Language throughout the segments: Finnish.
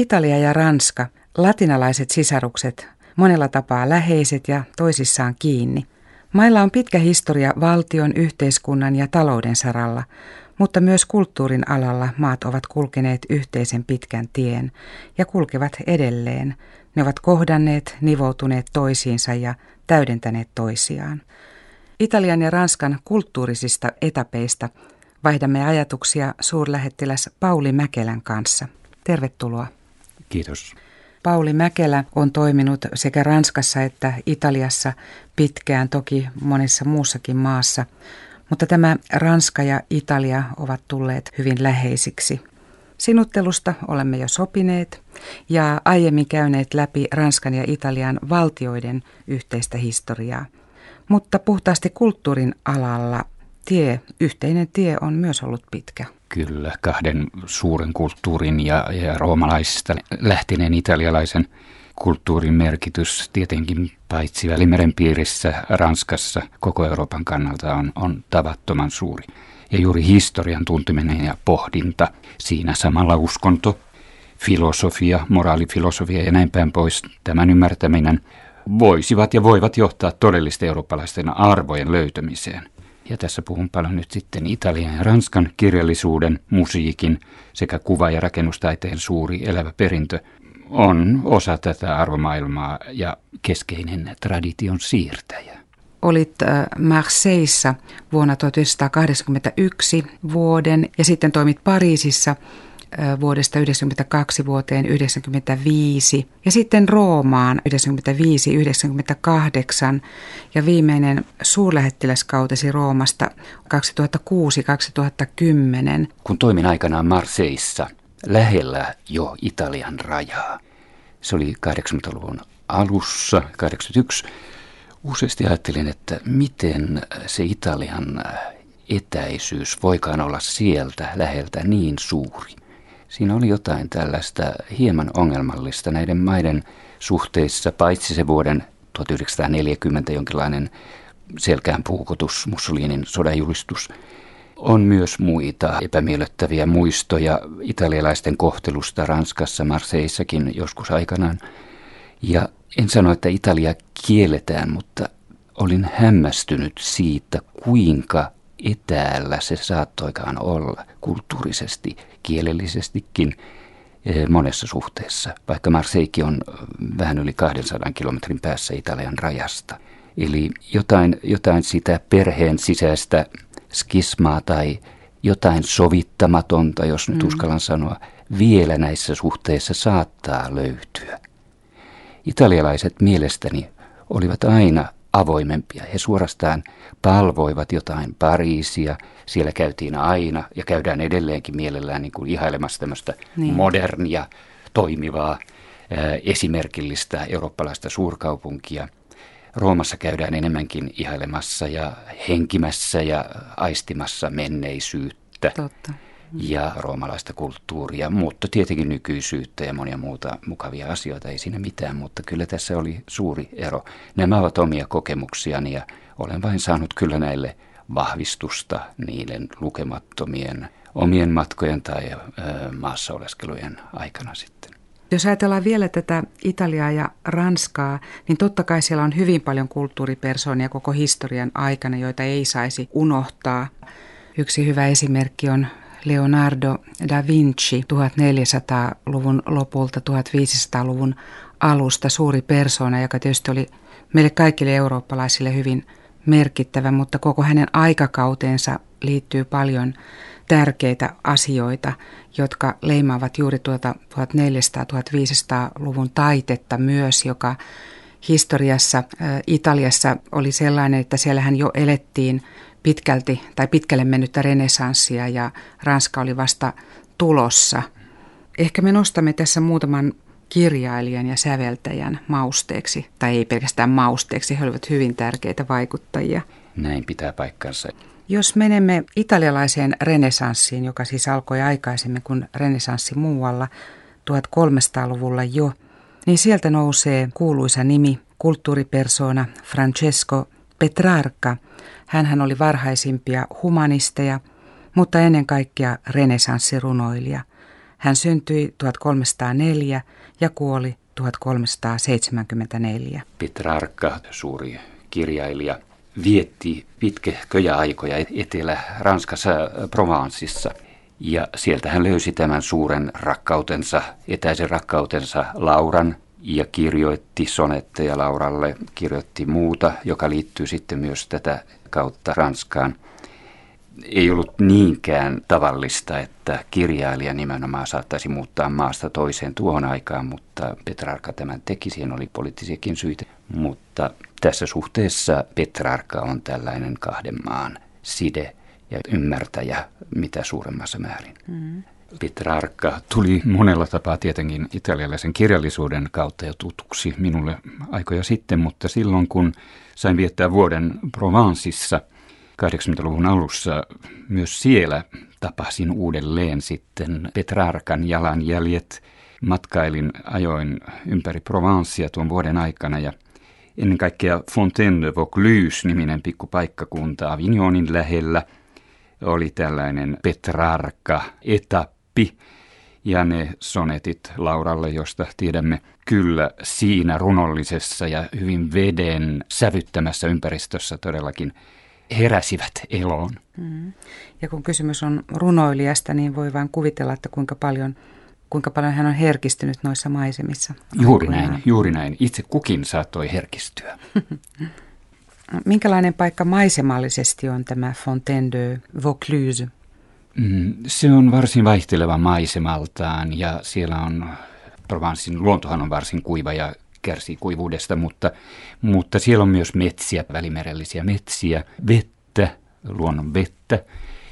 Italia ja Ranska, latinalaiset sisarukset, monella tapaa läheiset ja toisissaan kiinni. Mailla on pitkä historia valtion, yhteiskunnan ja talouden saralla, mutta myös kulttuurin alalla maat ovat kulkeneet yhteisen pitkän tien ja kulkevat edelleen. Ne ovat kohdanneet, nivoutuneet toisiinsa ja täydentäneet toisiaan. Italian ja Ranskan kulttuurisista etapeista vaihdamme ajatuksia suurlähettiläs Pauli Mäkelän kanssa. Tervetuloa. Kiitos. Pauli Mäkelä on toiminut sekä Ranskassa että Italiassa pitkään, toki monessa muussakin maassa, mutta tämä Ranska ja Italia ovat tulleet hyvin läheisiksi. Sinuttelusta olemme jo sopineet ja aiemmin käyneet läpi Ranskan ja Italian valtioiden yhteistä historiaa. Mutta puhtaasti kulttuurin alalla tie, yhteinen tie on myös ollut pitkä. Kyllä, kahden suuren kulttuurin ja, ja roomalaisista lähtineen italialaisen kulttuurin merkitys tietenkin paitsi Välimeren piirissä, Ranskassa, koko Euroopan kannalta on, on tavattoman suuri. Ja juuri historian tunteminen ja pohdinta, siinä samalla uskonto, filosofia, moraalifilosofia ja näin päin pois, tämän ymmärtäminen voisivat ja voivat johtaa todellisten eurooppalaisten arvojen löytämiseen. Ja tässä puhun paljon nyt sitten Italian ja Ranskan kirjallisuuden, musiikin sekä kuva- ja rakennustaiteen suuri elävä perintö on osa tätä arvomaailmaa ja keskeinen tradition siirtäjä. Olit äh, Marseissa vuonna 1981 vuoden ja sitten toimit Pariisissa vuodesta 1992 vuoteen 1995 ja sitten Roomaan 1995-1998 ja viimeinen suurlähettiläskautesi Roomasta 2006-2010. Kun toimin aikanaan Marseissa, lähellä jo Italian rajaa, se oli 80-luvun alussa, 81, useasti ajattelin, että miten se Italian etäisyys voikaan olla sieltä läheltä niin suuri. Siinä oli jotain tällaista hieman ongelmallista näiden maiden suhteissa, paitsi se vuoden 1940 jonkinlainen selkään puukotus, Mussolinin sodajulistus. On myös muita epämiellyttäviä muistoja italialaisten kohtelusta Ranskassa, Marseissakin joskus aikanaan. Ja en sano, että Italia kielletään, mutta olin hämmästynyt siitä, kuinka etäällä se saattoikaan olla kulttuurisesti, kielellisestikin eh, monessa suhteessa, vaikka Marseille on vähän yli 200 kilometrin päässä Italian rajasta. Eli jotain, jotain sitä perheen sisäistä skismaa tai jotain sovittamatonta, jos nyt mm. uskallan sanoa, vielä näissä suhteissa saattaa löytyä. Italialaiset mielestäni olivat aina avoimempia. He suorastaan palvoivat jotain Pariisia. Siellä käytiin aina ja käydään edelleenkin mielellään niin kuin ihailemassa tämmöistä niin. modernia, toimivaa, esimerkillistä eurooppalaista suurkaupunkia. Roomassa käydään enemmänkin ihailemassa ja henkimässä ja aistimassa menneisyyttä. Totta ja roomalaista kulttuuria, mutta tietenkin nykyisyyttä ja monia muuta mukavia asioita, ei siinä mitään, mutta kyllä tässä oli suuri ero. Nämä ovat omia kokemuksiani ja olen vain saanut kyllä näille vahvistusta niiden lukemattomien omien matkojen tai ö, maassa oleskelujen aikana sitten. Jos ajatellaan vielä tätä Italiaa ja Ranskaa, niin totta kai siellä on hyvin paljon kulttuuripersoonia koko historian aikana, joita ei saisi unohtaa. Yksi hyvä esimerkki on Leonardo da Vinci 1400-luvun lopulta 1500-luvun alusta suuri persona, joka tietysti oli meille kaikille eurooppalaisille hyvin merkittävä, mutta koko hänen aikakautensa liittyy paljon tärkeitä asioita, jotka leimaavat juuri tuota 1400-1500-luvun taitetta myös, joka historiassa Italiassa oli sellainen, että siellähän jo elettiin pitkälti tai pitkälle mennyttä renesanssia ja Ranska oli vasta tulossa. Ehkä me nostamme tässä muutaman kirjailijan ja säveltäjän mausteeksi, tai ei pelkästään mausteeksi, he olivat hyvin tärkeitä vaikuttajia. Näin pitää paikkansa. Jos menemme italialaiseen renesanssiin, joka siis alkoi aikaisemmin kuin renesanssi muualla, 1300-luvulla jo, niin sieltä nousee kuuluisa nimi, kulttuuripersona Francesco Petrarca – hän oli varhaisimpia humanisteja, mutta ennen kaikkea renesanssirunoilija. Hän syntyi 1304 ja kuoli 1374. Petrarca, suuri kirjailija, vietti pitkäköjä aikoja Etelä-Ranskassa Provenceissa. Ja sieltä hän löysi tämän suuren rakkautensa, etäisen rakkautensa Lauran ja kirjoitti sonetteja Lauralle, kirjoitti muuta, joka liittyy sitten myös tätä kautta Ranskaan – ei ollut niinkään tavallista, että kirjailija nimenomaan saattaisi muuttaa maasta toiseen tuohon aikaan, mutta Petrarka tämän teki, siihen oli poliittisiakin syitä. Mutta tässä suhteessa Petrarka on tällainen kahden maan side ja ymmärtäjä mitä suuremmassa määrin. Mm. Petrarca tuli monella tapaa tietenkin italialaisen kirjallisuuden kautta jo tutuksi minulle aikoja sitten, mutta silloin kun sain viettää vuoden Provenceissa – 80-luvun alussa myös siellä tapasin uudelleen sitten Petrarkan jalanjäljet. Matkailin ajoin ympäri Provencea tuon vuoden aikana ja ennen kaikkea Fontaine de Vaucluse-niminen pikkupaikkakunta Avignonin lähellä oli tällainen Petrarka-etappi ja ne sonetit Lauralle, josta tiedämme kyllä siinä runollisessa ja hyvin veden sävyttämässä ympäristössä todellakin heräsivät eloon. Mm. Ja kun kysymys on runoilijasta, niin voi vain kuvitella, että kuinka paljon, kuinka paljon hän on herkistynyt noissa maisemissa. Juuri näin, juuri näin. Itse kukin saattoi herkistyä. Minkälainen paikka maisemallisesti on tämä Fontaine de Vaucluse? Mm, se on varsin vaihteleva maisemaltaan ja siellä on, Provencen luontohan on varsin kuiva ja kärsii kuivuudesta, mutta, mutta siellä on myös metsiä, välimerellisiä metsiä, vettä, luonnon vettä.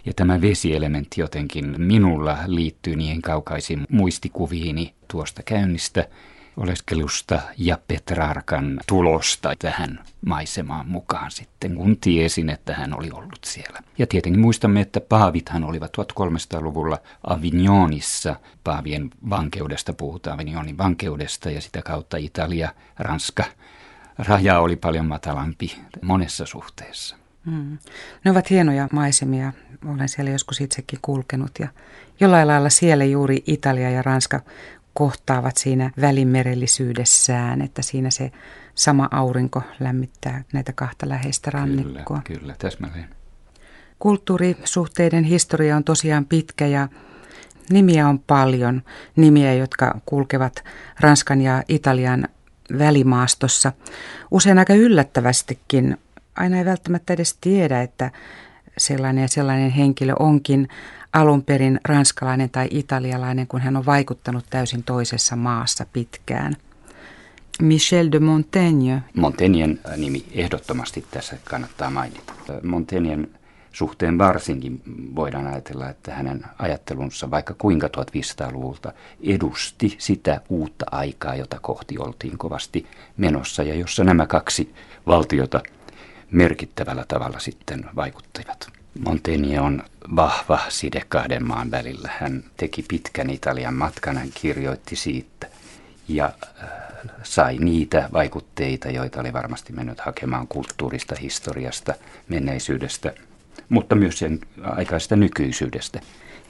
Ja tämä vesielementti jotenkin minulla liittyy niihin kaukaisiin muistikuviini tuosta käynnistä oleskelusta ja Petrarkan tulosta tähän maisemaan mukaan sitten, kun tiesin, että hän oli ollut siellä. Ja tietenkin muistamme, että paavithan olivat 1300-luvulla Avignonissa. Paavien vankeudesta puhutaan, Avignonin vankeudesta ja sitä kautta Italia, Ranska. Raja oli paljon matalampi monessa suhteessa. Hmm. Ne ovat hienoja maisemia. Olen siellä joskus itsekin kulkenut ja jollain lailla siellä juuri Italia ja Ranska kohtaavat siinä välimerellisyydessään, että siinä se sama aurinko lämmittää näitä kahta läheistä rannikkoa. Kyllä, kyllä täsmälleen. Kulttuurisuhteiden historia on tosiaan pitkä ja nimiä on paljon. Nimiä, jotka kulkevat Ranskan ja Italian välimaastossa. Usein aika yllättävästikin. Aina ei välttämättä edes tiedä, että sellainen ja sellainen henkilö onkin alun perin ranskalainen tai italialainen, kun hän on vaikuttanut täysin toisessa maassa pitkään. Michel de Montaigne. Montaignen nimi ehdottomasti tässä kannattaa mainita. Montaignen suhteen varsinkin voidaan ajatella, että hänen ajattelunsa vaikka kuinka 1500-luvulta edusti sitä uutta aikaa, jota kohti oltiin kovasti menossa ja jossa nämä kaksi valtiota merkittävällä tavalla sitten vaikuttivat. Montaigne on vahva side kahden maan välillä. Hän teki pitkän Italian matkan, hän kirjoitti siitä ja äh, sai niitä vaikutteita, joita oli varmasti mennyt hakemaan kulttuurista, historiasta, menneisyydestä, mutta myös sen aikaisesta nykyisyydestä.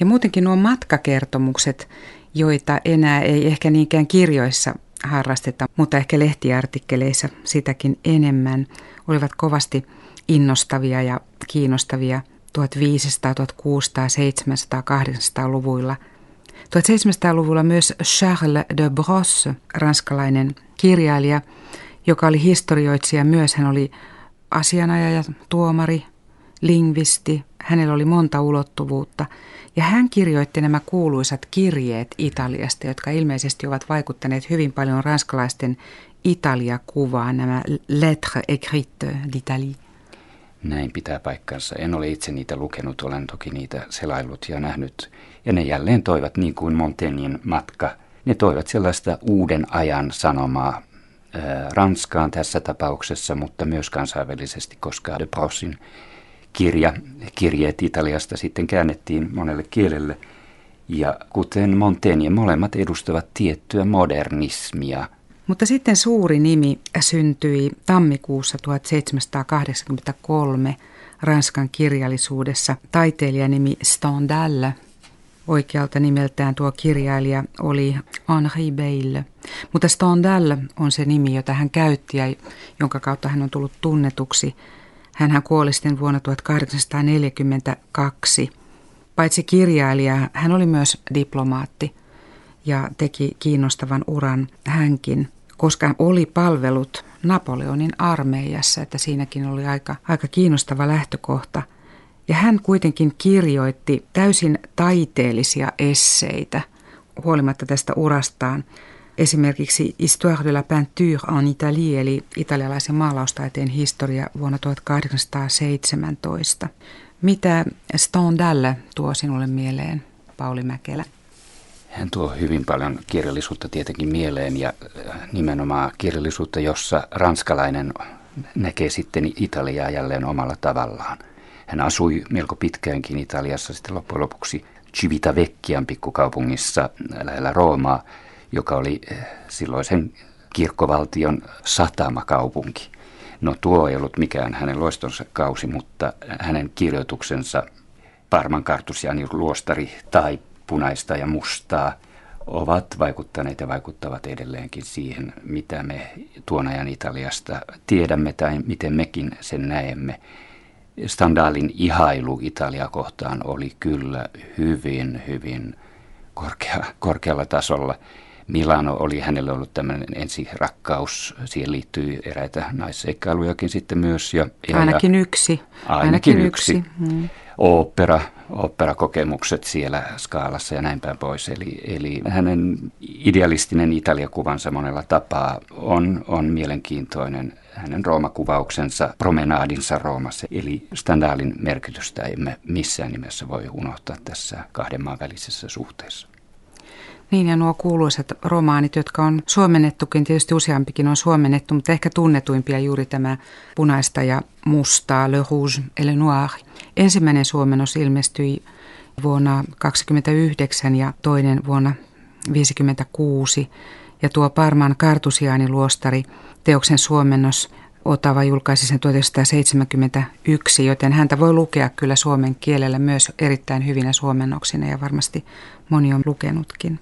Ja muutenkin nuo matkakertomukset, joita enää ei ehkä niinkään kirjoissa harrasteta, mutta ehkä lehtiartikkeleissa sitäkin enemmän, olivat kovasti innostavia ja kiinnostavia 1500, 1600, 700, 800-luvuilla. 1700-luvulla myös Charles de Brosse, ranskalainen kirjailija, joka oli historioitsija myös. Hän oli asianajaja, tuomari, lingvisti. Hänellä oli monta ulottuvuutta. Ja hän kirjoitti nämä kuuluisat kirjeet Italiasta, jotka ilmeisesti ovat vaikuttaneet hyvin paljon ranskalaisten Italia-kuvaan, nämä lettres écrites d'Italie. Näin pitää paikkansa. En ole itse niitä lukenut, olen toki niitä selailut ja nähnyt. Ja ne jälleen toivat, niin kuin Montaignen matka, ne toivat sellaista uuden ajan sanomaa Ranskaan tässä tapauksessa, mutta myös kansainvälisesti, koska de Brossin kirja, kirjeet Italiasta sitten käännettiin monelle kielelle. Ja kuten Montaigne, molemmat edustavat tiettyä modernismia – mutta sitten suuri nimi syntyi tammikuussa 1783 Ranskan kirjallisuudessa taiteilijanimi Stendhal, oikealta nimeltään tuo kirjailija oli Henri Beille. Mutta Stendhal on se nimi, jota hän käytti ja jonka kautta hän on tullut tunnetuksi. Hän kuoli sitten vuonna 1842. Paitsi kirjailija, hän oli myös diplomaatti ja teki kiinnostavan uran hänkin, koska oli palvelut Napoleonin armeijassa, että siinäkin oli aika, aika kiinnostava lähtökohta. Ja hän kuitenkin kirjoitti täysin taiteellisia esseitä huolimatta tästä urastaan. Esimerkiksi Histoire de la peinture en Italie, eli italialaisen maalaustaiteen historia vuonna 1817. Mitä Stendhal tuo sinulle mieleen, Pauli Mäkelä? Hän tuo hyvin paljon kirjallisuutta tietenkin mieleen ja äh, nimenomaan kirjallisuutta, jossa ranskalainen näkee sitten Italiaa jälleen omalla tavallaan. Hän asui melko pitkäänkin Italiassa sitten loppujen lopuksi Civitavecchian pikkukaupungissa lähellä Roomaa, joka oli äh, silloisen kirkkovaltion satamakaupunki. No tuo ei ollut mikään hänen loistonsa kausi, mutta hänen kirjoituksensa Parman Kartusiani luostari tai punaista ja mustaa ovat vaikuttaneet ja vaikuttavat edelleenkin siihen, mitä me tuon ajan Italiasta tiedämme tai miten mekin sen näemme. Standalin ihailu Italia kohtaan oli kyllä hyvin, hyvin korkea, korkealla tasolla. Milano oli hänelle ollut tämmöinen ensirakkaus. Siihen liittyy eräitä naisseikkailujakin sitten myös. Ja, ja ainakin yksi. Ainakin, ainakin yksi. yksi. Mm. Opera, operakokemukset siellä skaalassa ja näin päin pois. Eli, eli hänen idealistinen Italia-kuvansa monella tapaa on, on mielenkiintoinen. Hänen Rooma-kuvauksensa, promenaadinsa Roomassa, eli Stendhalin merkitystä emme missään nimessä voi unohtaa tässä kahden maan välisessä suhteessa. Niin ja nuo kuuluisat romaanit, jotka on suomennettukin, tietysti useampikin on suomennettu, mutta ehkä tunnetuimpia juuri tämä punaista ja mustaa, Le Rouge et le Noir. Ensimmäinen suomennos ilmestyi vuonna 1929 ja toinen vuonna 1956. Ja tuo Parman kartusiaaniluostari, teoksen suomennos, Otava julkaisi sen 1971, joten häntä voi lukea kyllä suomen kielellä myös erittäin hyvinä suomennoksina ja varmasti moni on lukenutkin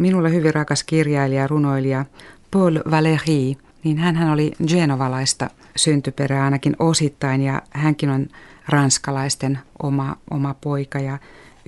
minulle hyvin rakas kirjailija ja runoilija Paul Valéry, niin hän oli genovalaista syntyperää ainakin osittain ja hänkin on ranskalaisten oma, oma poika ja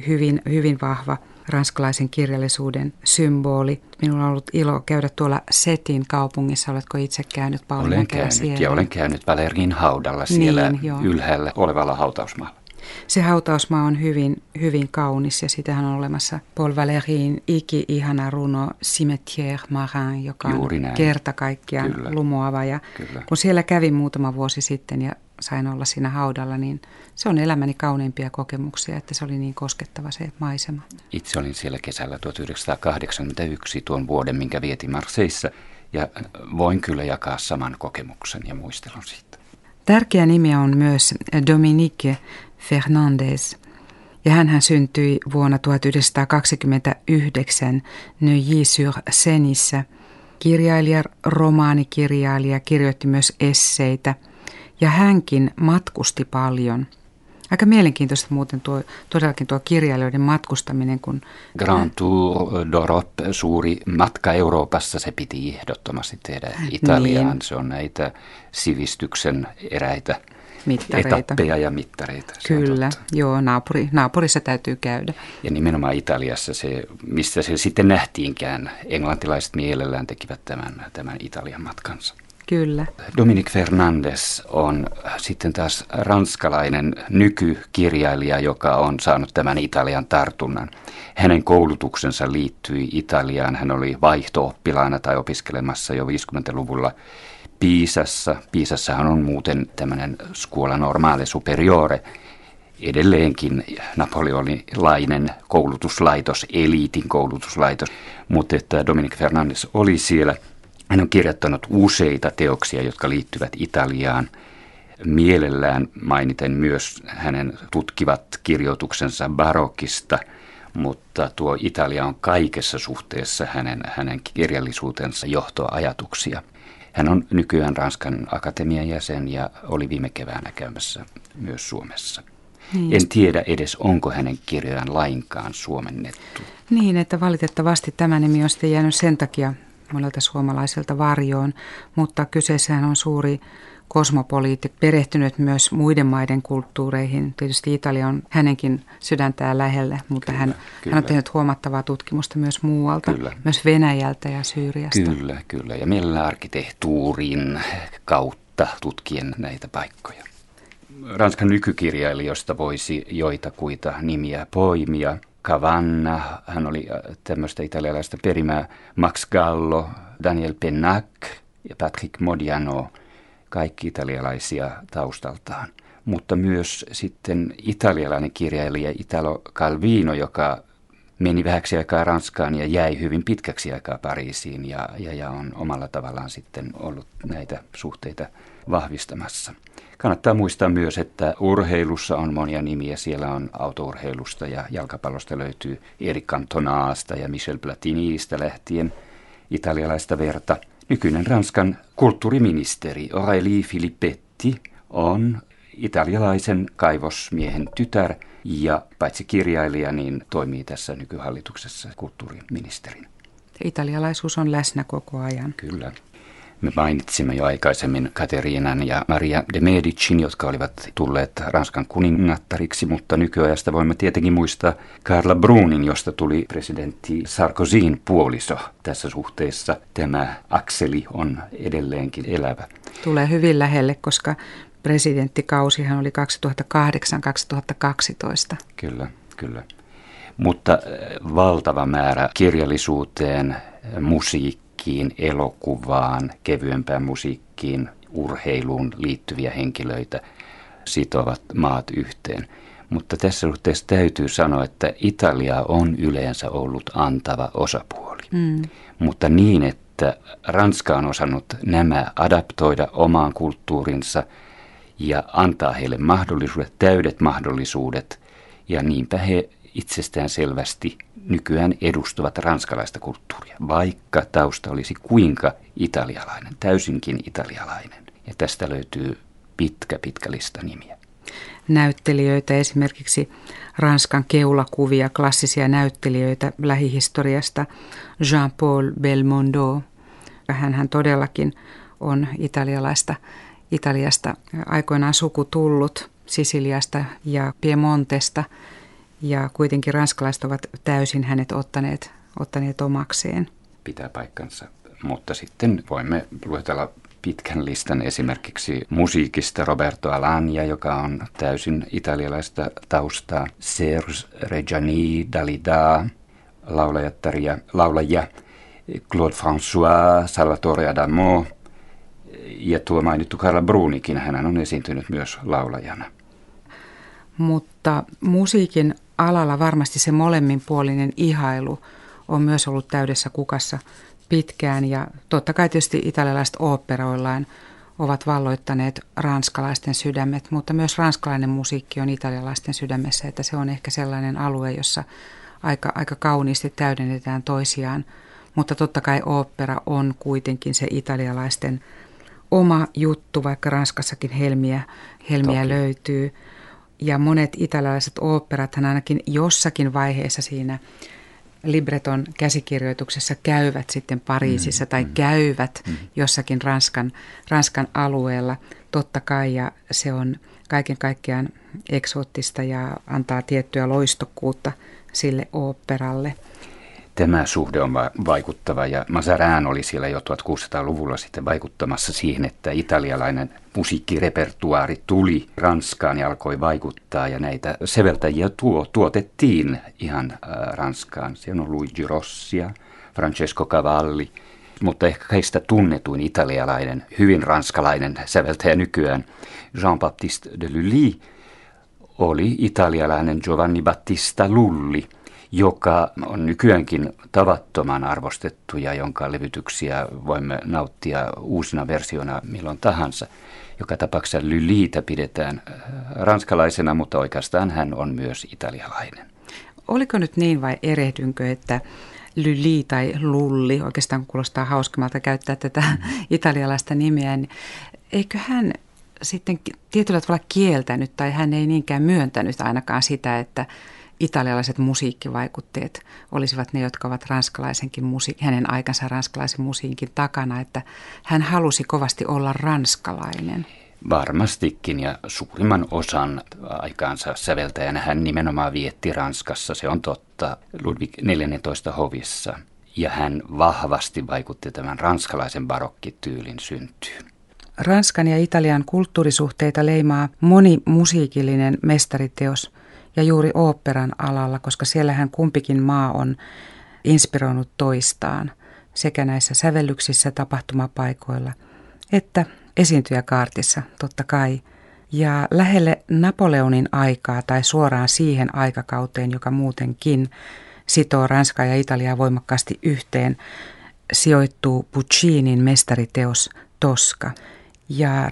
hyvin, hyvin vahva ranskalaisen kirjallisuuden symboli. Minulla on ollut ilo käydä tuolla Setin kaupungissa. Oletko itse käynyt Pauli Olen käynyt siellä? ja olen käynyt Valerin haudalla siellä niin, ylhäällä olevalla hautausmaalla. Se hautausmaa on hyvin, hyvin kaunis ja sitähän on olemassa Paul Valérin iki-ihana runo Cimetière Marin, joka on kerta kaikkiaan Kyllä. lumoava. Ja Kyllä. kun siellä kävin muutama vuosi sitten ja sain olla siinä haudalla, niin se on elämäni kauneimpia kokemuksia, että se oli niin koskettava se maisema. Itse olin siellä kesällä 1981 tuon vuoden, minkä vietin Marseissa, ja voin kyllä jakaa saman kokemuksen ja muistelun siitä. Tärkeä nimi on myös Dominique Fernandez. Ja hän syntyi vuonna 1929 Neuilly-sur-Senissä. Kirjailija, romaanikirjailija, kirjoitti myös esseitä ja hänkin matkusti paljon – Aika mielenkiintoista muuten tuo, todellakin tuo kirjailijoiden matkustaminen. Kun Grand Tour d'Europe, suuri matka Euroopassa, se piti ehdottomasti tehdä Italiaan. Niin. Se on näitä sivistyksen eräitä mittareita. etappeja ja mittareita. Kyllä, joo, naapuri, naapurissa täytyy käydä. Ja nimenomaan Italiassa se, missä se sitten nähtiinkään, englantilaiset mielellään tekivät tämän, tämän Italian matkansa. Kyllä. Dominic Fernandes on sitten taas ranskalainen nykykirjailija, joka on saanut tämän Italian tartunnan. Hänen koulutuksensa liittyi Italiaan. Hän oli vaihto-oppilaana tai opiskelemassa jo 50-luvulla Piisassa. Piisassahan on muuten tämmöinen Scuola Normale Superiore, edelleenkin napoleonilainen koulutuslaitos, eliitin koulutuslaitos, mutta että Dominic Fernandes oli siellä. Hän on kirjoittanut useita teoksia, jotka liittyvät Italiaan. Mielellään mainiten myös hänen tutkivat kirjoituksensa barokista, mutta tuo Italia on kaikessa suhteessa hänen, hänen kirjallisuutensa johtoajatuksia. Hän on nykyään Ranskan akatemian jäsen ja oli viime keväänä käymässä myös Suomessa. Niin. En tiedä edes, onko hänen kirjojaan lainkaan suomennettu. Niin, että valitettavasti tämä nimi on sitten jäänyt sen takia monelta suomalaiselta varjoon, mutta kyseessähän on suuri kosmopoliitti, perehtynyt myös muiden maiden kulttuureihin. Tietysti Italia on hänenkin sydäntään lähelle, mutta kyllä, hän, kyllä. hän on tehnyt huomattavaa tutkimusta myös muualta, kyllä. myös Venäjältä ja Syyriasta. Kyllä, kyllä. Ja mielellään arkkitehtuurin kautta tutkien näitä paikkoja. Ranskan nykykirjailijoista voisi joitakuita nimiä poimia. Cavanna, hän oli äh, tämmöistä italialaista perimää, Max Gallo, Daniel Pennac ja Patrick Modiano – kaikki italialaisia taustaltaan. Mutta myös sitten italialainen kirjailija Italo Calvino, joka meni vähäksi aikaa Ranskaan ja jäi hyvin pitkäksi aikaa Pariisiin ja, ja, ja on omalla tavallaan sitten ollut näitä suhteita vahvistamassa. Kannattaa muistaa myös, että urheilussa on monia nimiä. Siellä on autourheilusta ja jalkapallosta löytyy Eric Cantonaasta ja Michel Platiniista lähtien italialaista verta – Nykyinen Ranskan kulttuuriministeri Aurélie Filippetti on italialaisen kaivosmiehen tytär ja paitsi kirjailija, niin toimii tässä nykyhallituksessa kulttuuriministerin. Italialaisuus on läsnä koko ajan. Kyllä. Me mainitsimme jo aikaisemmin Katerinan ja Maria de Medicin, jotka olivat tulleet Ranskan kuningattariksi, mutta nykyajasta voimme tietenkin muistaa Carla Brunin, josta tuli presidentti Sarkozyn puoliso. Tässä suhteessa tämä akseli on edelleenkin elävä. Tulee hyvin lähelle, koska presidenttikausihan oli 2008-2012. Kyllä, kyllä. Mutta valtava määrä kirjallisuuteen, musiikkiin, musiikkiin, elokuvaan, kevyempään musiikkiin, urheiluun liittyviä henkilöitä sitovat maat yhteen. Mutta tässä suhteessa täytyy sanoa, että Italia on yleensä ollut antava osapuoli. Mm. Mutta niin, että Ranska on osannut nämä adaptoida omaan kulttuurinsa ja antaa heille mahdollisuudet, täydet mahdollisuudet. Ja niinpä he itsestään selvästi nykyään edustavat ranskalaista kulttuuria, vaikka tausta olisi kuinka italialainen, täysinkin italialainen. Ja tästä löytyy pitkä, pitkä lista nimiä. Näyttelijöitä, esimerkiksi Ranskan keulakuvia, klassisia näyttelijöitä lähihistoriasta, Jean-Paul Belmondo. Hän todellakin on italialaista, Italiasta aikoinaan suku tullut Sisiliasta ja Piemontesta – ja kuitenkin ranskalaiset ovat täysin hänet ottaneet, ottaneet omakseen. Pitää paikkansa, mutta sitten voimme luetella pitkän listan esimerkiksi musiikista Roberto Alagna, joka on täysin italialaista taustaa, Serge Reggiani, Dalida, laulajattaria, laulajia, Claude François, Salvatore Adamo ja tuo mainittu Carla Brunikin, hän on esiintynyt myös laulajana. Mutta musiikin alalla varmasti se molemminpuolinen ihailu on myös ollut täydessä kukassa pitkään. Ja totta kai tietysti italialaiset oopperoillaan ovat valloittaneet ranskalaisten sydämet, mutta myös ranskalainen musiikki on italialaisten sydämessä, että se on ehkä sellainen alue, jossa aika, aika kauniisti täydennetään toisiaan, mutta totta kai opera on kuitenkin se italialaisten oma juttu, vaikka Ranskassakin helmiä, helmiä löytyy ja monet italialaiset oopperathan ainakin jossakin vaiheessa siinä libreton käsikirjoituksessa käyvät sitten Pariisissa mm, tai mm, käyvät mm. jossakin Ranskan, Ranskan alueella. Totta kai ja se on kaiken kaikkiaan eksoottista ja antaa tiettyä loistokkuutta sille oopperalle – Tämä suhde on vaikuttava. Ja Mazarin oli siellä jo 1600-luvulla sitten vaikuttamassa siihen, että italialainen musiikkirepertuaari tuli Ranskaan ja alkoi vaikuttaa. Ja näitä seveltäjiä tuo, tuotettiin ihan äh, Ranskaan. Siellä on Luigi Rossia, Francesco Cavalli, mutta ehkä heistä tunnetuin italialainen, hyvin ranskalainen säveltäjä nykyään Jean-Baptiste de Lully oli italialainen Giovanni Battista Lulli – joka on nykyäänkin tavattoman arvostettu ja jonka levytyksiä voimme nauttia uusina versioina milloin tahansa. Joka tapauksessa Lyliitä pidetään äh, ranskalaisena, mutta oikeastaan hän on myös italialainen. Oliko nyt niin vai erehdynkö, että Lyli tai Lulli, oikeastaan kuulostaa hauskemmalta käyttää tätä mm. italialaista nimeä, niin eikö hän sitten tietyllä tavalla kieltänyt tai hän ei niinkään myöntänyt ainakaan sitä, että italialaiset musiikkivaikutteet olisivat ne, jotka ovat ranskalaisenkin musi- hänen aikansa ranskalaisen musiikin takana, että hän halusi kovasti olla ranskalainen. Varmastikin ja suurimman osan aikaansa säveltäjänä hän nimenomaan vietti Ranskassa, se on totta, Ludwig 14 hovissa. Ja hän vahvasti vaikutti tämän ranskalaisen barokkityylin syntyyn. Ranskan ja Italian kulttuurisuhteita leimaa moni musiikillinen mestariteos ja juuri oopperan alalla, koska siellähän kumpikin maa on inspiroinut toistaan sekä näissä sävellyksissä tapahtumapaikoilla että esiintyjäkaartissa totta kai. Ja lähelle Napoleonin aikaa tai suoraan siihen aikakauteen, joka muutenkin sitoo Ranskaa ja Italiaa voimakkaasti yhteen, sijoittuu Puccinin mestariteos Toska. Ja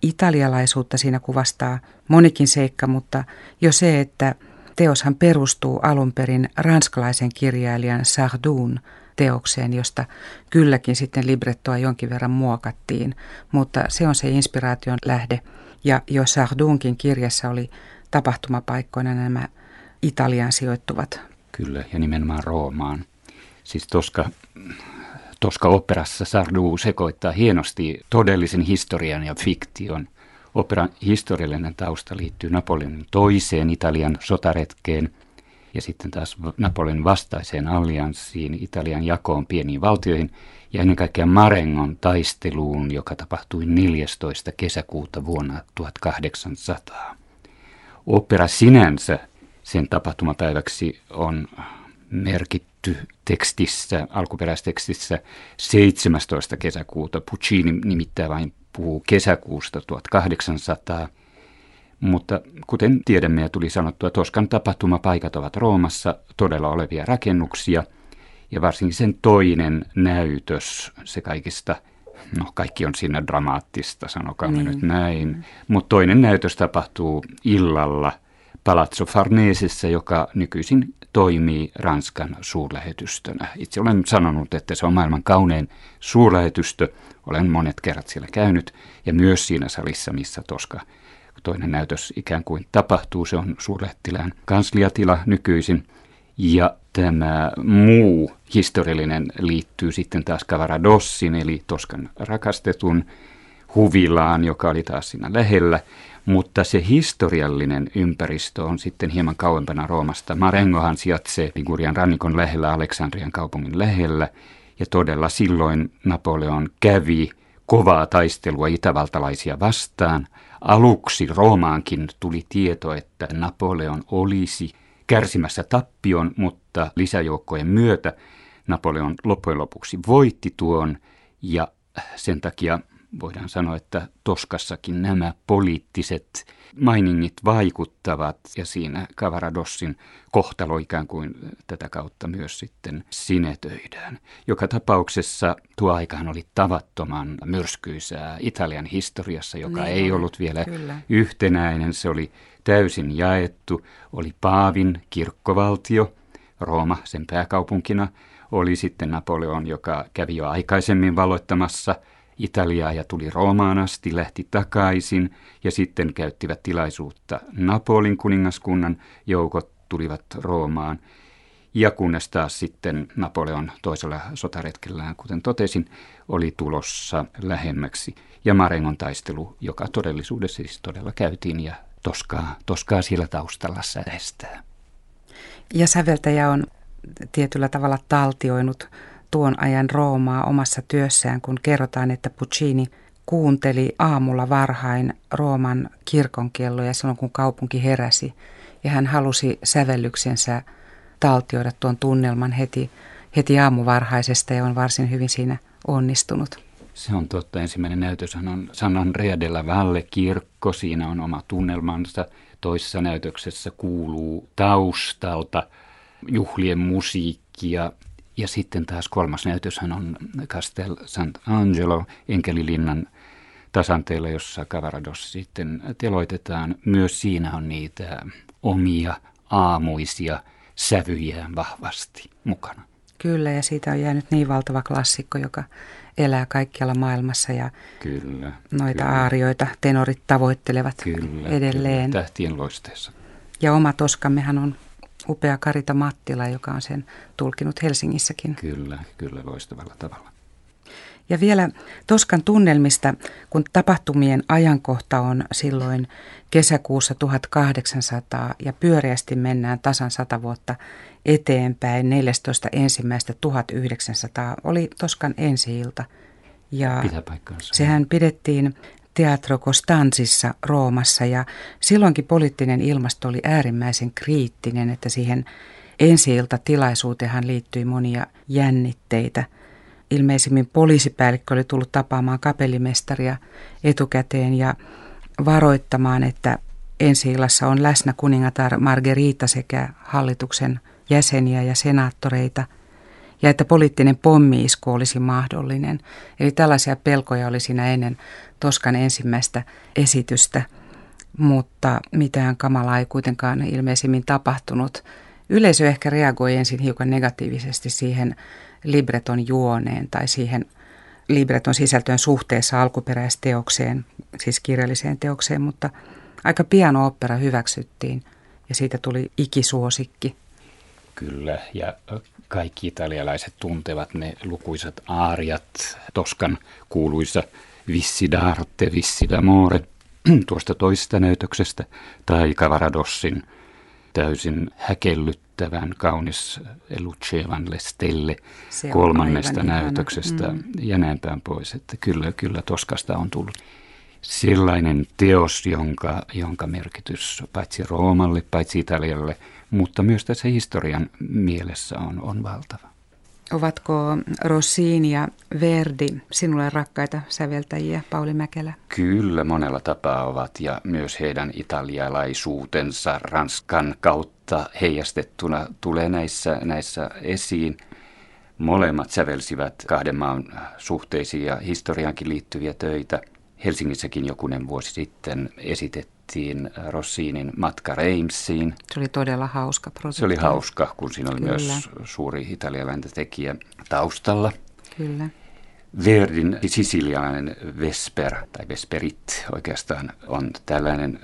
ranskalais-italialaisuutta siinä kuvastaa monikin seikka, mutta jo se, että teoshan perustuu alun perin ranskalaisen kirjailijan Sardun teokseen, josta kylläkin sitten librettoa jonkin verran muokattiin, mutta se on se inspiraation lähde. Ja jo Sardunkin kirjassa oli tapahtumapaikkoina nämä Italian sijoittuvat. Kyllä, ja nimenomaan Roomaan. Siis Toska, Toska operassa Sardu sekoittaa hienosti todellisen historian ja fiktion. Operan historiallinen tausta liittyy Napoleonin toiseen Italian sotaretkeen – ja sitten taas Napoleon vastaiseen allianssiin, Italian jakoon pieniin valtioihin ja ennen kaikkea Marengon taisteluun, joka tapahtui 14. kesäkuuta vuonna 1800. Opera sinänsä sen tapahtumapäiväksi on merkitty tekstissä, alkuperäistekstissä 17. kesäkuuta. Puccini nimittäin vain puhuu kesäkuusta 1800 mutta kuten tiedämme ja tuli sanottua, Toskan tapahtumapaikat ovat Roomassa todella olevia rakennuksia. Ja varsinkin sen toinen näytös, se kaikista, no kaikki on siinä dramaattista, sanokaa niin. nyt näin. Mutta toinen näytös tapahtuu illalla Palazzo Farnesissa, joka nykyisin toimii Ranskan suurlähetystönä. Itse olen sanonut, että se on maailman kaunein suurlähetystö. Olen monet kerrat siellä käynyt ja myös siinä salissa, missä Toska toinen näytös ikään kuin tapahtuu. Se on suurlähettilään kansliatila nykyisin. Ja tämä muu historiallinen liittyy sitten taas Cavaradossin, eli Toskan rakastetun huvilaan, joka oli taas siinä lähellä. Mutta se historiallinen ympäristö on sitten hieman kauempana Roomasta. Marengohan sijaitsee Ligurian rannikon lähellä, Aleksandrian kaupungin lähellä. Ja todella silloin Napoleon kävi kovaa taistelua itävaltalaisia vastaan – Aluksi Roomaankin tuli tieto, että Napoleon olisi kärsimässä tappion, mutta lisäjoukkojen myötä Napoleon loppujen lopuksi voitti tuon ja sen takia voidaan sanoa, että Toskassakin nämä poliittiset mainingit vaikuttavat ja siinä Kavaradossin kohtalo ikään kuin tätä kautta myös sitten sinetöidään. Joka tapauksessa tuo aikahan oli tavattoman myrskyisää Italian historiassa, joka niin, ei ollut vielä kyllä. yhtenäinen. Se oli täysin jaettu. Oli Paavin kirkkovaltio, Rooma sen pääkaupunkina, oli sitten Napoleon, joka kävi jo aikaisemmin valoittamassa – Italiaa ja tuli Roomaan asti, lähti takaisin ja sitten käyttivät tilaisuutta Napolin kuningaskunnan joukot tulivat Roomaan. Ja kunnes taas sitten Napoleon toisella sotaretkellään, kuten totesin, oli tulossa lähemmäksi. Ja Marengon taistelu, joka todellisuudessa siis todella käytiin ja toskaa, toskaa siellä taustalla säestää. Ja säveltäjä on tietyllä tavalla taltioinut tuon ajan Roomaa omassa työssään, kun kerrotaan, että Puccini kuunteli aamulla varhain Rooman kirkonkelloja silloin, kun kaupunki heräsi. Ja hän halusi sävellyksensä taltioida tuon tunnelman heti, heti aamuvarhaisesta ja on varsin hyvin siinä onnistunut. Se on totta. Ensimmäinen näytös on San Andrea della Valle kirkko. Siinä on oma tunnelmansa. Toisessa näytöksessä kuuluu taustalta juhlien musiikkia ja sitten taas kolmas näytöshän on Castel Sant'Angelo, Enkelilinnan tasanteella, jossa Cavarados sitten teloitetaan. Myös siinä on niitä omia aamuisia sävyjä vahvasti mukana. Kyllä, ja siitä on jäänyt niin valtava klassikko, joka elää kaikkialla maailmassa ja kyllä, noita kyllä. aarioita tenorit tavoittelevat kyllä, edelleen. Kyllä, tähtien loisteessa. Ja oma toskammehan on upea Karita Mattila, joka on sen tulkinut Helsingissäkin. Kyllä, kyllä loistavalla tavalla. Ja vielä Toskan tunnelmista, kun tapahtumien ajankohta on silloin kesäkuussa 1800 ja pyöreästi mennään tasan sata vuotta eteenpäin 14. ensimmäistä 1900 oli Toskan ensi-ilta. Ja Pitää paikkansa. Sehän pidettiin Teatro Costanzissa Roomassa ja silloinkin poliittinen ilmasto oli äärimmäisen kriittinen, että siihen ensi tilaisuuteenhan liittyi monia jännitteitä – ilmeisimmin poliisipäällikkö oli tullut tapaamaan kapellimestaria etukäteen ja varoittamaan, että ensi on läsnä kuningatar Margerita sekä hallituksen jäseniä ja senaattoreita ja että poliittinen pommiisku olisi mahdollinen. Eli tällaisia pelkoja oli siinä ennen Toskan ensimmäistä esitystä, mutta mitään kamalaa ei kuitenkaan ilmeisimmin tapahtunut. Yleisö ehkä reagoi ensin hiukan negatiivisesti siihen libreton juoneen tai siihen libreton sisältöön suhteessa alkuperäisteokseen, siis kirjalliseen teokseen, mutta aika pian opera hyväksyttiin ja siitä tuli ikisuosikki. Kyllä, ja kaikki italialaiset tuntevat ne lukuisat aariat, Toskan kuuluisa Vissi d'arte, Vissi d'amore tuosta toisesta näytöksestä, tai Cavaradossin täysin häkellyttävän kaunis Lucevan Lestelle kolmannesta näytöksestä mm. ja näin päin pois. Että kyllä, kyllä Toskasta on tullut sellainen teos, jonka, jonka merkitys paitsi Roomalle, paitsi Italialle, mutta myös tässä historian mielessä on, on valtava. Ovatko Rossini ja Verdi sinulle rakkaita säveltäjiä, Pauli Mäkelä? Kyllä, monella tapaa ovat ja myös heidän italialaisuutensa Ranskan kautta heijastettuna tulee näissä, näissä esiin. Molemmat sävelsivät kahden maan suhteisiin ja historiankin liittyviä töitä. Helsingissäkin jokunen vuosi sitten esitettiin tehtiin Rossinin matka Reimsiin. Se oli todella hauska projekti. Se oli hauska, kun siinä oli Kyllä. myös suuri italialainen tekijä taustalla. Kyllä. Verdin sisilialainen Vesper, tai Vesperit oikeastaan, on tällainen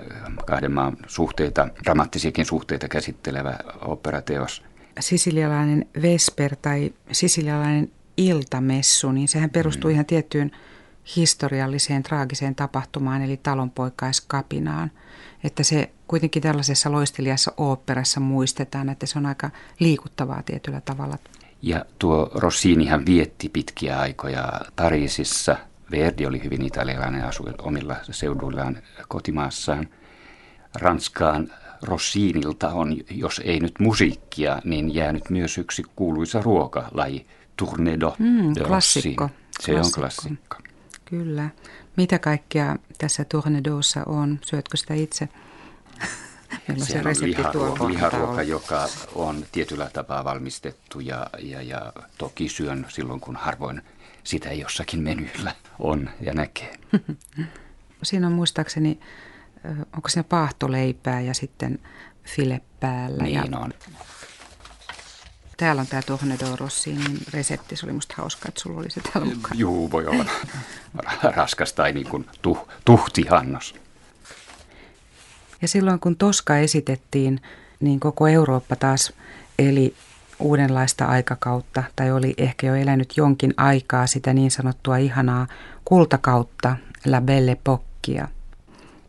kahden maan suhteita, dramaattisiakin suhteita käsittelevä operateos. Sisilialainen Vesper tai sisilialainen iltamessu, niin sehän perustuu mm. ihan tiettyyn historialliseen traagiseen tapahtumaan, eli talonpoikaiskapinaan. Että se kuitenkin tällaisessa loistelijassa oopperassa muistetaan, että se on aika liikuttavaa tietyllä tavalla. Ja tuo Rossinihan vietti pitkiä aikoja Pariisissa. Verdi oli hyvin italialainen, asui omilla seuduillaan kotimaassaan. Ranskaan Rossinilta on, jos ei nyt musiikkia, niin jäänyt myös yksi kuuluisa ruokalaji, Tournedo mm, klassikko. Se klassikko. on klassikko. Kyllä. Mitä kaikkea tässä tornedossa on? Syötkö sitä itse? Se, on liharuoka, liharuoka joka on tietyllä tapaa valmistettu ja, ja, ja toki syön silloin, kun harvoin sitä jossakin menyllä on ja näkee. Siinä on muistaakseni, onko siinä paahtoleipää ja sitten file päällä. Niin ja on. Täällä on tämä Tornado Rossinin resepti. Se oli musta hauska, että sulla oli se täällä mukana. Juu, voi olla raskas tai niin kuin tuh, tuhtihannos. Ja silloin kun Toska esitettiin, niin koko Eurooppa taas eli uudenlaista aikakautta tai oli ehkä jo elänyt jonkin aikaa sitä niin sanottua ihanaa kultakautta, la belle pockia.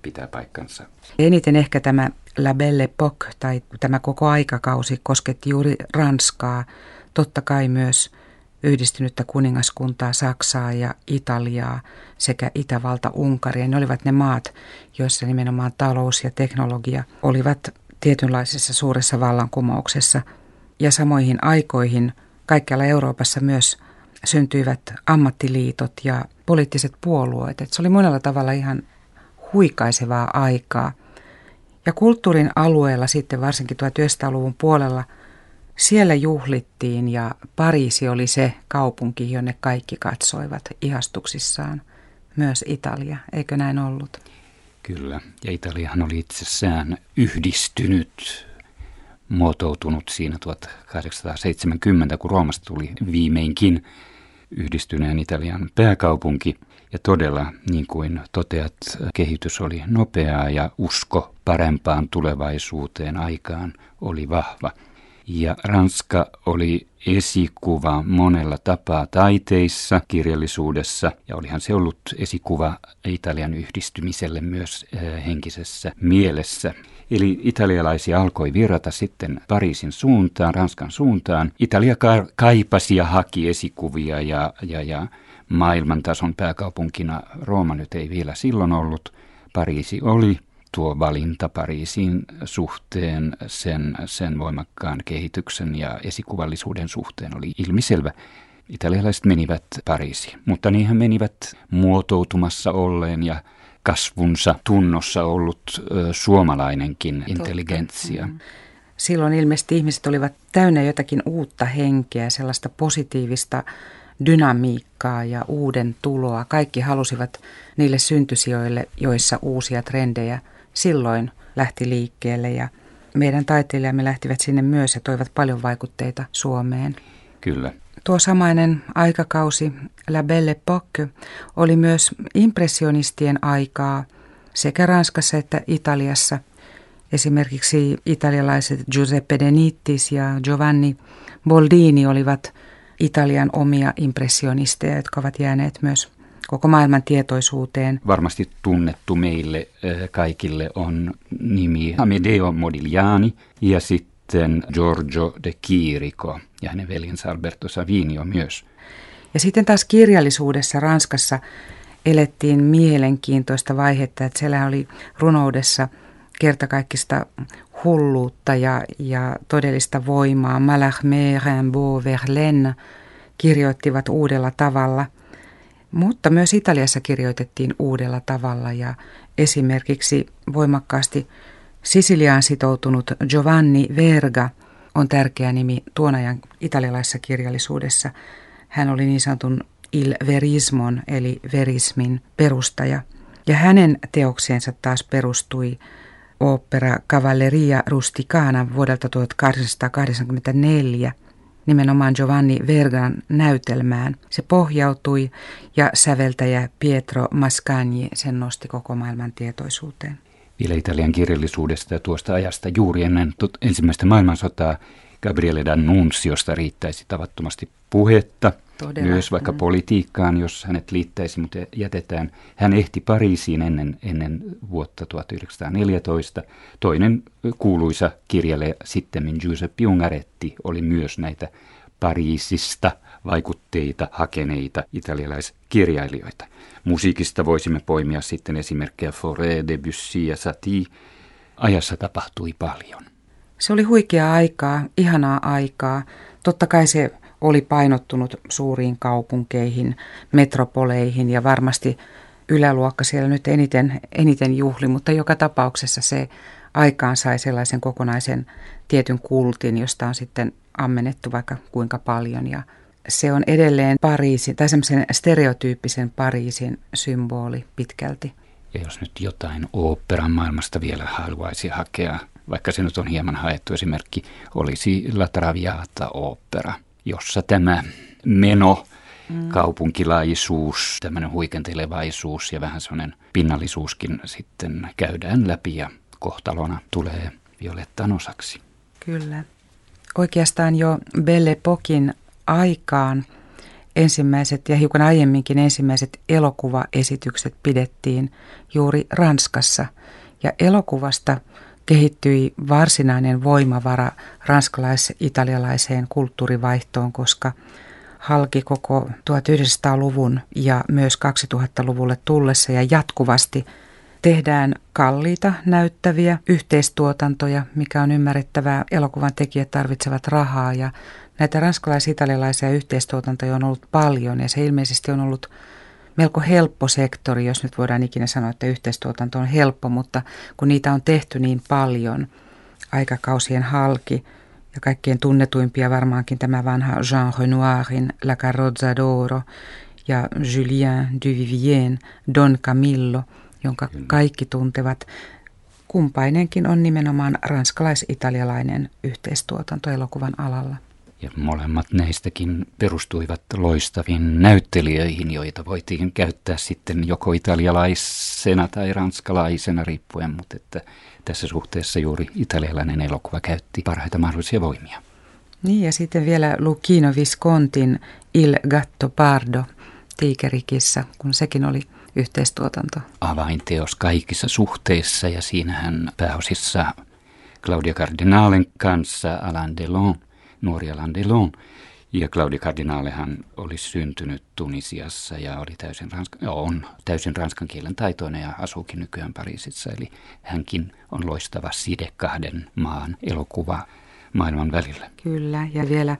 Pitää paikkansa. Eniten ehkä tämä La Belle Époque tai tämä koko aikakausi kosketti juuri Ranskaa, totta kai myös yhdistynyttä kuningaskuntaa, Saksaa ja Italiaa sekä Itävalta, Unkaria. Ne olivat ne maat, joissa nimenomaan talous ja teknologia olivat tietynlaisessa suuressa vallankumouksessa. Ja samoihin aikoihin kaikkialla Euroopassa myös syntyivät ammattiliitot ja poliittiset puolueet. Et se oli monella tavalla ihan huikaisevaa aikaa – ja kulttuurin alueella sitten varsinkin 1900-luvun puolella siellä juhlittiin ja Pariisi oli se kaupunki, jonne kaikki katsoivat ihastuksissaan. Myös Italia, eikö näin ollut? Kyllä, ja Italiahan oli itsessään yhdistynyt muotoutunut siinä 1870, kun Roomasta tuli viimeinkin yhdistyneen Italian pääkaupunki. Ja todella, niin kuin toteat, kehitys oli nopeaa ja usko parempaan tulevaisuuteen aikaan oli vahva. Ja Ranska oli esikuva monella tapaa taiteissa, kirjallisuudessa ja olihan se ollut esikuva Italian yhdistymiselle myös eh, henkisessä mielessä. Eli italialaisia alkoi virrata sitten Pariisin suuntaan, Ranskan suuntaan. Italia kaipasi ja haki esikuvia ja, ja, ja maailmantason pääkaupunkina Rooma nyt ei vielä silloin ollut. Pariisi oli tuo valinta Pariisin suhteen, sen, sen voimakkaan kehityksen ja esikuvallisuuden suhteen oli ilmiselvä. Italialaiset menivät Pariisiin, mutta niinhän menivät muotoutumassa olleen ja kasvunsa tunnossa ollut ö, suomalainenkin intelligentsia. Mm. Silloin ilmeisesti ihmiset olivat täynnä jotakin uutta henkeä, sellaista positiivista dynamiikkaa ja uuden tuloa. Kaikki halusivat niille syntysijoille, joissa uusia trendejä silloin lähti liikkeelle ja meidän taiteilijamme lähtivät sinne myös ja toivat paljon vaikutteita Suomeen. Kyllä. Tuo samainen aikakausi, La Belle Époque, oli myös impressionistien aikaa sekä Ranskassa että Italiassa. Esimerkiksi italialaiset Giuseppe De Nittis ja Giovanni Boldini olivat Italian omia impressionisteja, jotka ovat jääneet myös koko maailman tietoisuuteen. Varmasti tunnettu meille kaikille on nimi Amedeo Modigliani ja sitten Giorgio de Chirico ja hänen veljensä Alberto Savinio myös. Ja sitten taas kirjallisuudessa Ranskassa elettiin mielenkiintoista vaihetta, että siellä oli runoudessa kertakaikkista hulluutta ja, ja todellista voimaa. Mallarmé, Rimbaud, Verlaine kirjoittivat uudella tavalla – mutta myös Italiassa kirjoitettiin uudella tavalla ja esimerkiksi voimakkaasti Sisiliaan sitoutunut Giovanni Verga on tärkeä nimi tuon ajan italialaisessa kirjallisuudessa. Hän oli niin sanotun il verismon eli verismin perustaja. Ja hänen teoksiensa taas perustui opera Cavalleria Rusticana vuodelta 1884 – nimenomaan Giovanni Vergan näytelmään. Se pohjautui ja säveltäjä Pietro Mascagni sen nosti koko maailman tietoisuuteen. Vielä Italian kirjallisuudesta ja tuosta ajasta juuri ennen ensimmäistä maailmansotaa Gabriele D'Annunziosta riittäisi tavattomasti puhetta – Todella. Myös vaikka mm. politiikkaan, jos hänet liittäisi, mutta jätetään. Hän ehti Pariisiin ennen, ennen vuotta 1914. Toinen kuuluisa kirjailija sitten Giuseppe Ungaretti oli myös näitä Pariisista vaikutteita hakeneita italialaiskirjailijoita. Musiikista voisimme poimia sitten esimerkkejä Fauré, Debussy ja Satie. Ajassa tapahtui paljon. Se oli huikeaa aikaa, ihanaa aikaa. Totta kai se oli painottunut suuriin kaupunkeihin, metropoleihin ja varmasti yläluokka siellä nyt eniten, eniten juhli, mutta joka tapauksessa se aikaan sai sellaisen kokonaisen tietyn kultin, josta on sitten ammennettu vaikka kuinka paljon ja se on edelleen Pariisin, tai semmoisen stereotyyppisen Pariisin symboli pitkälti. Ja jos nyt jotain oopperan maailmasta vielä haluaisi hakea, vaikka se nyt on hieman haettu esimerkki, olisi La Traviata opera – jossa tämä meno, mm. kaupunkilaisuus, tämmöinen huikentelevaisuus ja vähän semmoinen pinnallisuuskin sitten käydään läpi ja kohtalona tulee Violettan osaksi. Kyllä. Oikeastaan jo Belle Pokin aikaan ensimmäiset ja hiukan aiemminkin ensimmäiset elokuvaesitykset pidettiin juuri Ranskassa. Ja elokuvasta kehittyi varsinainen voimavara ranskalais-italialaiseen kulttuurivaihtoon, koska halki koko 1900-luvun ja myös 2000-luvulle tullessa ja jatkuvasti tehdään kalliita näyttäviä yhteistuotantoja, mikä on ymmärrettävää. Elokuvan tekijät tarvitsevat rahaa ja näitä ranskalais-italialaisia yhteistuotantoja on ollut paljon ja se ilmeisesti on ollut melko helppo sektori, jos nyt voidaan ikinä sanoa, että yhteistuotanto on helppo, mutta kun niitä on tehty niin paljon, aikakausien halki ja kaikkien tunnetuimpia varmaankin tämä vanha Jean Renoirin La Carrozza d'Oro ja Julien Duvivien Don Camillo, jonka kaikki tuntevat. kumpainenkin on nimenomaan ranskalais-italialainen yhteistuotanto elokuvan alalla. Ja molemmat näistäkin perustuivat loistaviin näyttelijöihin, joita voitiin käyttää sitten joko italialaisena tai ranskalaisena riippuen, mutta että tässä suhteessa juuri italialainen elokuva käytti parhaita mahdollisia voimia. Niin ja sitten vielä Lucchino Viscontin Il Gatto Pardo Tiikerikissa, kun sekin oli yhteistuotanto. Avainteos kaikissa suhteissa ja siinähän pääosissa Claudia Cardinalen kanssa Alain Delon, nuori Alain Delon. Ja Claudia Cardinalehan oli syntynyt Tunisiassa ja oli täysin ranska, on täysin ranskan kielen taitoinen ja asuukin nykyään Pariisissa. Eli hänkin on loistava side kahden maan elokuva maailman välillä. Kyllä, ja vielä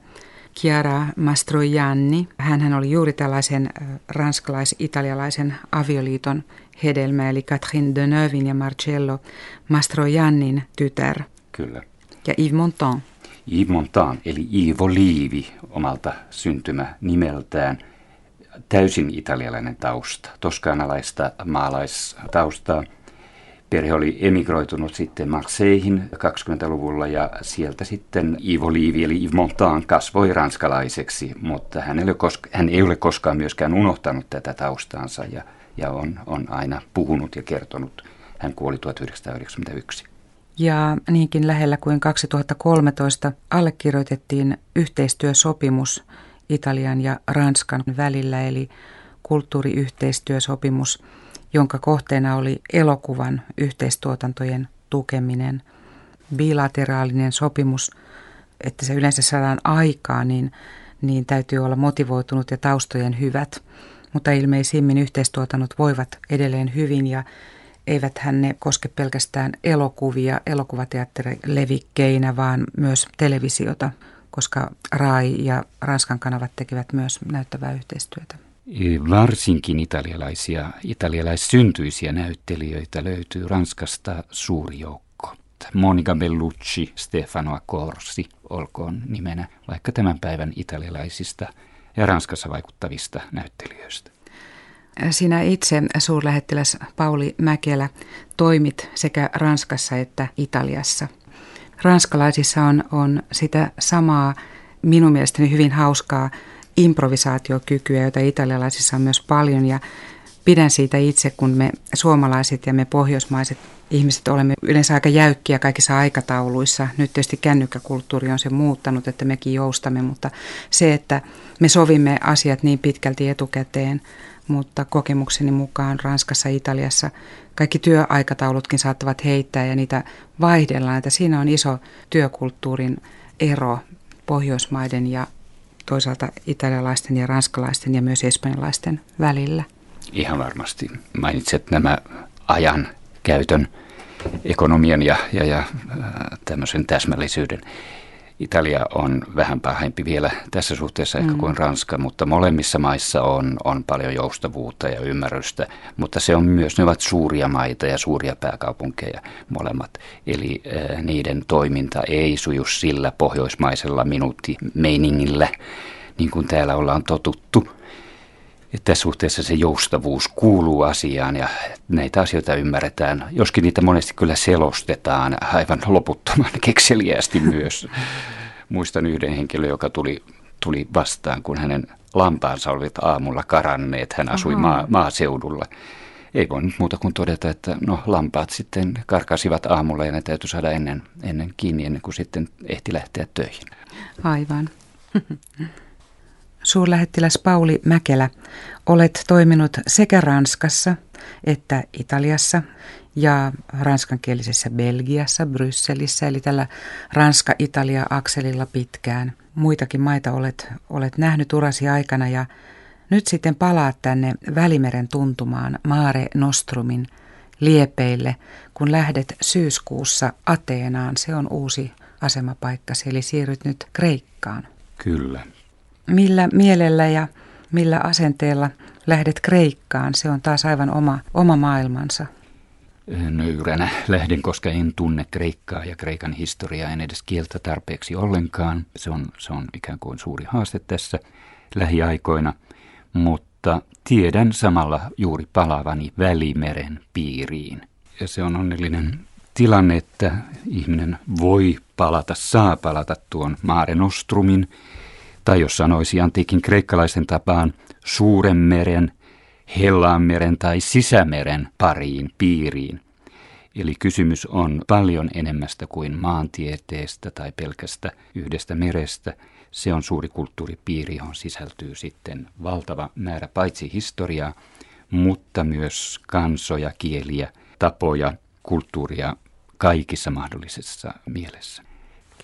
Chiara Mastroianni. Hän oli juuri tällaisen ranskalais-italialaisen avioliiton hedelmä, eli Catherine Deneuvin ja Marcello Mastroiannin tytär. Kyllä. Ja Yves Montand. Montand, eli Ivo Liivi omalta syntymä nimeltään. Täysin italialainen tausta, toskaanalaista maalaistaustaa – Perhe oli emigroitunut sitten Marseilleihin 20-luvulla ja sieltä sitten Ivo Liivi eli Yves Montand kasvoi ranskalaiseksi, mutta hän ei ole, koska, hän ei ole koskaan myöskään unohtanut tätä taustaansa ja, ja on, on aina puhunut ja kertonut. Hän kuoli 1991. Ja niinkin lähellä kuin 2013 allekirjoitettiin yhteistyösopimus Italian ja Ranskan välillä, eli kulttuuriyhteistyösopimus – jonka kohteena oli elokuvan yhteistuotantojen tukeminen, bilateraalinen sopimus, että se yleensä saadaan aikaa, niin, niin täytyy olla motivoitunut ja taustojen hyvät. Mutta ilmeisimmin yhteistuotannot voivat edelleen hyvin ja eivät ne koske pelkästään elokuvia, elokuvateatterilevikkeinä, vaan myös televisiota, koska RAI ja Ranskan kanavat tekevät myös näyttävää yhteistyötä. Varsinkin italialaisia, italialaissyntyisiä näyttelijöitä löytyy Ranskasta suuri joukko. Monica Bellucci, Stefano Accorsi olkoon nimenä vaikka tämän päivän italialaisista ja Ranskassa vaikuttavista näyttelijöistä. Sinä itse, suurlähettiläs Pauli Mäkelä, toimit sekä Ranskassa että Italiassa. Ranskalaisissa on, on sitä samaa minun mielestäni hyvin hauskaa improvisaatiokykyä, joita italialaisissa on myös paljon ja pidän siitä itse, kun me suomalaiset ja me pohjoismaiset ihmiset olemme yleensä aika jäykkiä kaikissa aikatauluissa. Nyt tietysti kännykkäkulttuuri on se muuttanut, että mekin joustamme, mutta se, että me sovimme asiat niin pitkälti etukäteen, mutta kokemukseni mukaan Ranskassa ja Italiassa kaikki työaikataulutkin saattavat heittää ja niitä vaihdellaan, että siinä on iso työkulttuurin ero Pohjoismaiden ja toisaalta italialaisten ja ranskalaisten ja myös espanjalaisten välillä. Ihan varmasti. Mainitset nämä ajan käytön, ekonomian ja, ja, ja tämmöisen täsmällisyyden. Italia on vähän pahempi vielä tässä suhteessa ehkä mm. kuin Ranska, mutta molemmissa maissa on, on paljon joustavuutta ja ymmärrystä, mutta se on myös, ne ovat suuria maita ja suuria pääkaupunkeja molemmat, eli äh, niiden toiminta ei suju sillä pohjoismaisella minuuttimeiningillä, niin kuin täällä ollaan totuttu. Ja tässä suhteessa se joustavuus kuuluu asiaan ja näitä asioita ymmärretään, joskin niitä monesti kyllä selostetaan aivan loputtoman kekseliästi myös. Muistan yhden henkilön, joka tuli, tuli vastaan, kun hänen lampaansa olivat aamulla karanneet. Hän asui maa, maaseudulla. Ei voi muuta kuin todeta, että no lampaat sitten karkasivat aamulla ja ne täytyy saada ennen, ennen kiinni, ennen kuin sitten ehti lähteä töihin. Aivan. Suurlähettiläs Pauli Mäkelä, olet toiminut sekä Ranskassa että Italiassa ja ranskankielisessä Belgiassa, Brysselissä, eli tällä Ranska-Italia-akselilla pitkään. Muitakin maita olet, olet nähnyt urasi aikana ja nyt sitten palaat tänne Välimeren tuntumaan Maare Nostrumin liepeille, kun lähdet syyskuussa Ateenaan. Se on uusi asemapaikka, eli siirryt nyt Kreikkaan. Kyllä, millä mielellä ja millä asenteella lähdet Kreikkaan, se on taas aivan oma, oma maailmansa. Nöyränä lähden, koska en tunne Kreikkaa ja Kreikan historiaa, en edes kieltä tarpeeksi ollenkaan. Se on, se on ikään kuin suuri haaste tässä lähiaikoina, mutta tiedän samalla juuri palavani Välimeren piiriin. Ja se on onnellinen tilanne, että ihminen voi palata, saa palata tuon Mare Nostrumin, tai jos sanoisi antiikin kreikkalaisen tapaan, suuren meren, Hellaanmeren tai sisämeren pariin, piiriin. Eli kysymys on paljon enemmästä kuin maantieteestä tai pelkästä yhdestä merestä. Se on suuri kulttuuripiiri, johon sisältyy sitten valtava määrä paitsi historiaa, mutta myös kansoja, kieliä, tapoja, kulttuuria kaikissa mahdollisessa mielessä.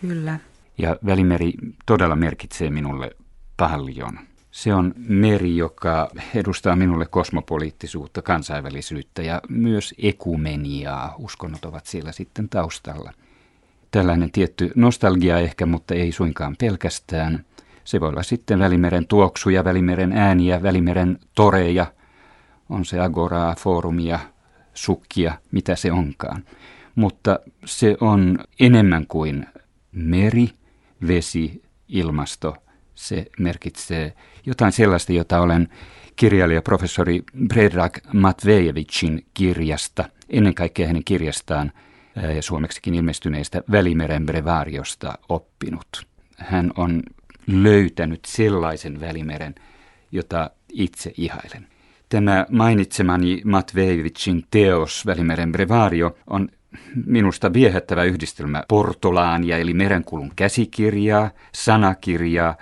Kyllä. Ja Välimeri todella merkitsee minulle paljon. Se on meri, joka edustaa minulle kosmopoliittisuutta, kansainvälisyyttä ja myös ekumeniaa. Uskonnot ovat siellä sitten taustalla. Tällainen tietty nostalgia ehkä, mutta ei suinkaan pelkästään. Se voi olla sitten Välimeren tuoksuja, Välimeren ääniä, Välimeren toreja. On se agoraa, foorumia, sukkia, mitä se onkaan. Mutta se on enemmän kuin meri, vesi, ilmasto. Se merkitsee jotain sellaista, jota olen kirjailija professori Predrag Matvejevicin kirjasta, ennen kaikkea hänen kirjastaan ja suomeksikin ilmestyneestä Välimeren brevariosta oppinut. Hän on löytänyt sellaisen välimeren, jota itse ihailen. Tämä mainitsemani Matvejevicin teos Välimeren brevario on minusta viehättävä yhdistelmä portolaania eli merenkulun käsikirjaa, sanakirjaa,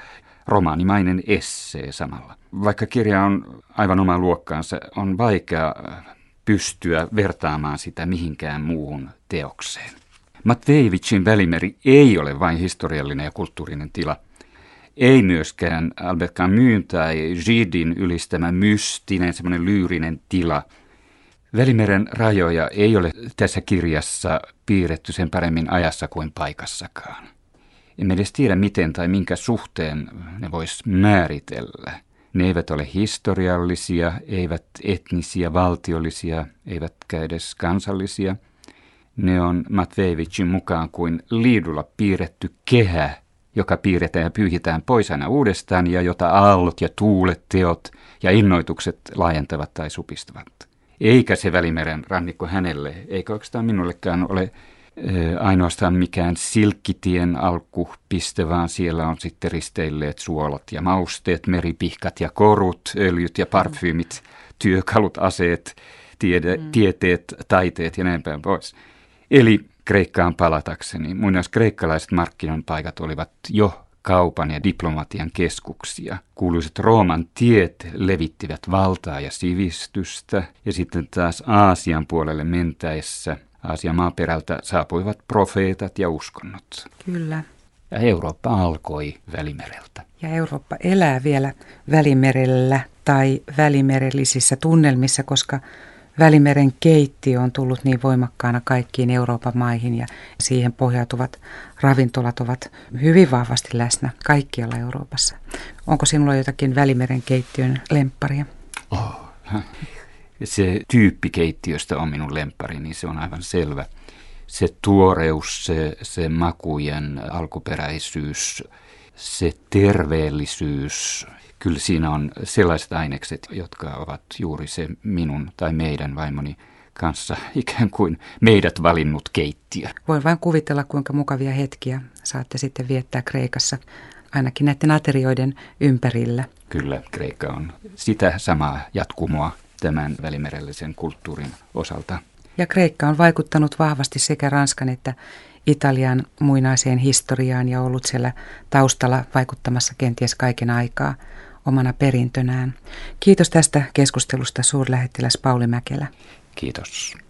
romaanimainen essee samalla. Vaikka kirja on aivan oma luokkaansa, on vaikea pystyä vertaamaan sitä mihinkään muuhun teokseen. Matvejevicin välimeri ei ole vain historiallinen ja kulttuurinen tila. Ei myöskään Albert Camus tai Gidin ylistämä mystinen, semmoinen lyyrinen tila – Välimeren rajoja ei ole tässä kirjassa piirretty sen paremmin ajassa kuin paikassakaan. Emme edes tiedä miten tai minkä suhteen ne vois määritellä. Ne eivät ole historiallisia, eivät etnisiä, valtiollisia, eivätkä edes kansallisia. Ne on Matvejevicin mukaan kuin liidulla piirretty kehä, joka piirretään ja pyyhitään pois aina uudestaan ja jota aallot ja tuulet, teot ja innoitukset laajentavat tai supistavat eikä se Välimeren rannikko hänelle, eikä oikeastaan minullekään ole ainoastaan mikään silkkitien alkupiste, vaan siellä on sitten risteilleet suolat ja mausteet, meripihkat ja korut, öljyt ja parfyymit, työkalut, aseet, tiede, mm. tieteet, taiteet ja näin päin pois. Eli Kreikkaan palatakseni, muinais kreikkalaiset markkinan paikat olivat jo kaupan ja diplomatian keskuksia. Kuuluiset Rooman tiet levittivät valtaa ja sivistystä, ja sitten taas Aasian puolelle mentäessä Aasian maaperältä saapuivat profeetat ja uskonnot. Kyllä. Ja Eurooppa alkoi Välimereltä. Ja Eurooppa elää vielä Välimerellä tai välimerellisissä tunnelmissa, koska Välimeren keittiö on tullut niin voimakkaana kaikkiin Euroopan maihin ja siihen pohjautuvat ravintolat ovat hyvin vahvasti läsnä kaikkialla Euroopassa. Onko sinulla jotakin Välimeren keittiön lempparia? Oh, se tyyppi keittiöstä on minun lemppari, niin se on aivan selvä. Se tuoreus, se, se makujen alkuperäisyys, se terveellisyys, kyllä siinä on sellaiset ainekset, jotka ovat juuri se minun tai meidän vaimoni kanssa ikään kuin meidät valinnut keittiö. Voin vain kuvitella, kuinka mukavia hetkiä saatte sitten viettää Kreikassa, ainakin näiden aterioiden ympärillä. Kyllä, Kreikka on sitä samaa jatkumoa tämän välimerellisen kulttuurin osalta. Ja Kreikka on vaikuttanut vahvasti sekä Ranskan että Italian muinaiseen historiaan ja ollut siellä taustalla vaikuttamassa kenties kaiken aikaa omana perintönään. Kiitos tästä keskustelusta suurlähettiläs Pauli Mäkelä. Kiitos.